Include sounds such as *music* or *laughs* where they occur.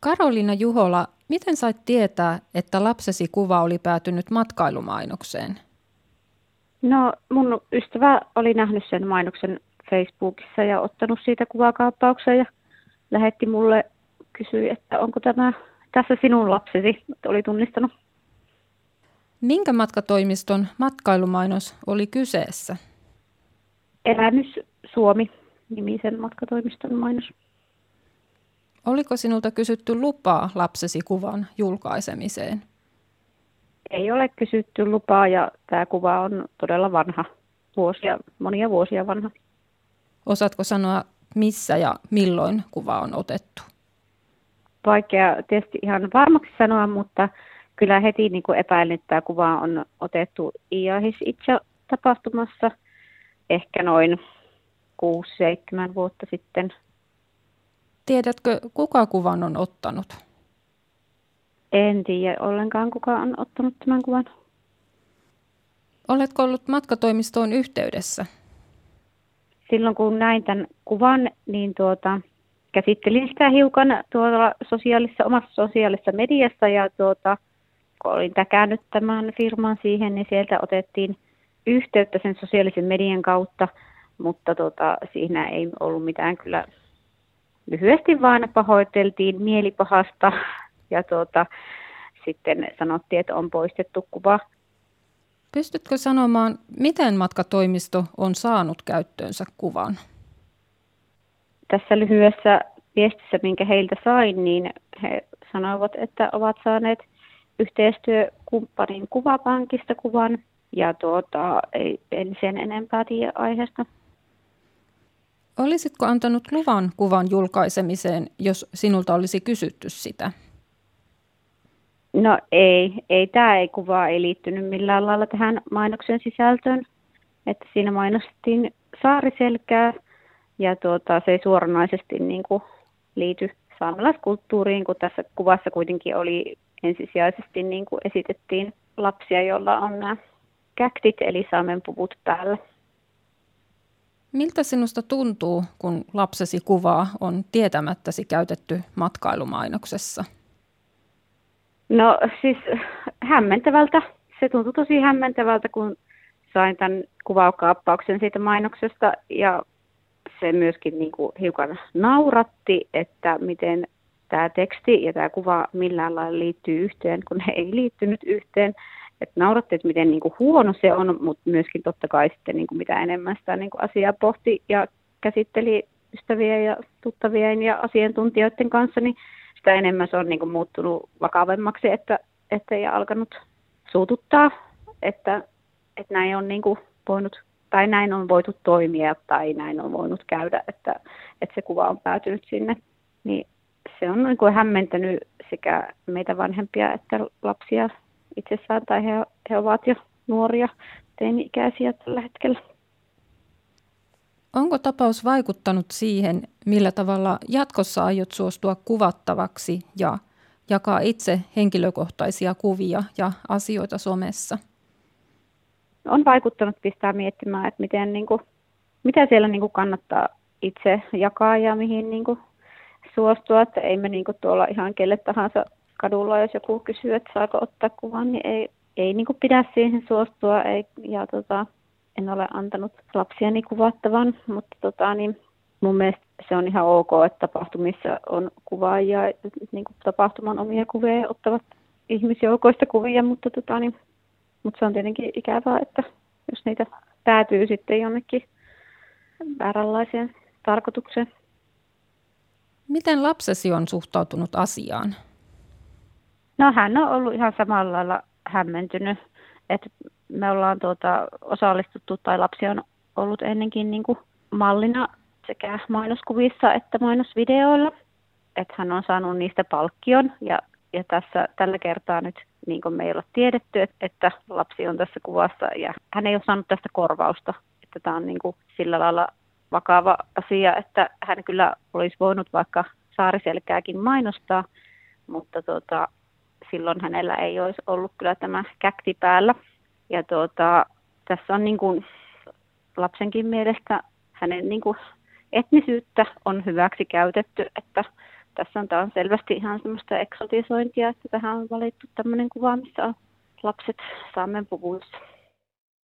Karolina Juhola, miten sait tietää, että lapsesi kuva oli päätynyt matkailumainokseen? No mun ystävä oli nähnyt sen mainoksen Facebookissa ja ottanut siitä kuvakaappauksen ja lähetti mulle, kysyi, että onko tämä tässä sinun lapsesi, että oli tunnistanut. Minkä matkatoimiston matkailumainos oli kyseessä? Elämys Suomi nimisen matkatoimiston mainos. Oliko sinulta kysytty lupaa lapsesi kuvan julkaisemiseen? Ei ole kysytty lupaa ja tämä kuva on todella vanha, vuosia, monia vuosia vanha. Osaatko sanoa, missä ja milloin kuva on otettu? Vaikea tietysti ihan varmaksi sanoa, mutta kyllä heti niin kuin epäilen, että tämä kuva on otettu IAHIS itse tapahtumassa ehkä noin 6-7 vuotta sitten. Tiedätkö, kuka kuvan on ottanut? En tiedä ollenkaan, kuka on ottanut tämän kuvan. Oletko ollut matkatoimistoon yhteydessä? Silloin kun näin tämän kuvan, niin tuota, käsittelin sitä hiukan tuolla sosiaalisessa, omassa sosiaalisessa mediassa ja tuota, kun olin täkännyt tämän firman siihen, niin sieltä otettiin yhteyttä sen sosiaalisen median kautta, mutta tuota, siinä ei ollut mitään kyllä lyhyesti vaan pahoiteltiin mielipahasta *laughs* ja tuota, sitten sanottiin, että on poistettu kuva. Pystytkö sanomaan, miten matkatoimisto on saanut käyttöönsä kuvan? Tässä lyhyessä viestissä, minkä heiltä sain, niin he sanoivat, että ovat saaneet yhteistyökumppanin kuvapankista kuvan ja tuota, ei, en sen enempää tiedä aiheesta. Olisitko antanut luvan kuvan julkaisemiseen, jos sinulta olisi kysytty sitä? No ei, ei tämä ei kuva ei liittynyt millään lailla tähän mainoksen sisältöön. Että siinä mainostettiin saariselkää ja tuota, se ei suoranaisesti niin kuin liity saamelaiskulttuuriin, kun tässä kuvassa kuitenkin oli ensisijaisesti niin kuin esitettiin lapsia, joilla on nämä käktit eli saamen puvut päällä. Miltä sinusta tuntuu, kun lapsesi kuvaa on tietämättäsi käytetty matkailumainoksessa? No siis hämmentävältä. Se tuntui tosi hämmentävältä, kun sain tämän kuvaukaappauksen siitä mainoksesta ja se myöskin niin kuin hiukan nauratti, että miten tämä teksti ja tämä kuva millään lailla liittyy yhteen, kun ne ei liittynyt yhteen. Että nauratti, että miten niin kuin huono se on, mutta myöskin totta kai sitten niin kuin mitä enemmän sitä niin kuin asiaa pohti ja käsitteli ystävien ja tuttavien ja asiantuntijoiden kanssa, niin sitä enemmän se on niin kuin muuttunut vakavemmaksi, että, että ei alkanut suututtaa, että, että näin on niin kuin voinut tai näin on voitu toimia tai näin on voinut käydä, että, että se kuva on päätynyt sinne. Niin se on niin kuin hämmentänyt sekä meitä vanhempia että lapsia itsessään, tai he, he ovat jo nuoria teini-ikäisiä tällä hetkellä. Onko tapaus vaikuttanut siihen, millä tavalla jatkossa aiot suostua kuvattavaksi ja jakaa itse henkilökohtaisia kuvia ja asioita somessa? On vaikuttanut pistää miettimään, että miten, niin kuin, mitä siellä niin kuin kannattaa itse jakaa ja mihin niin kuin, suostua. Että ei me niin kuin, tuolla ihan kelle tahansa kadulla, jos joku kysyy, että saako ottaa kuvan, niin ei, ei niin kuin pidä siihen suostua. Ei, ja tota, en ole antanut lapsiani kuvattavan, mutta tota, niin mun mielestä se on ihan ok, että tapahtumissa on kuvaajia, niin kuin tapahtuman omia kuvia ottavat ihmisjoukoista kuvia, mutta, tota, niin, mutta se on tietenkin ikävää, että jos niitä päätyy sitten jonnekin vääränlaiseen tarkoitukseen. Miten lapsesi on suhtautunut asiaan? No hän on ollut ihan samalla lailla hämmentynyt, että me ollaan tuota, osallistuttu tai lapsi on ollut ennenkin niin kuin mallina sekä mainoskuvissa että mainosvideoilla. Että hän on saanut niistä palkkion ja, ja tässä tällä kertaa nyt niin kuin me ei ole tiedetty, että, lapsi on tässä kuvassa ja hän ei ole saanut tästä korvausta. Että tämä on niin kuin sillä lailla vakava asia, että hän kyllä olisi voinut vaikka saariselkääkin mainostaa, mutta tuota, silloin hänellä ei olisi ollut kyllä tämä käkti päällä. Ja tuota, tässä on niin kuin lapsenkin mielestä hänen niin kuin etnisyyttä on hyväksi käytetty, että tässä on, tämä on selvästi ihan semmoista eksotisointia, että tähän on valittu tämmöinen kuva, missä on lapset saamen puvuissa.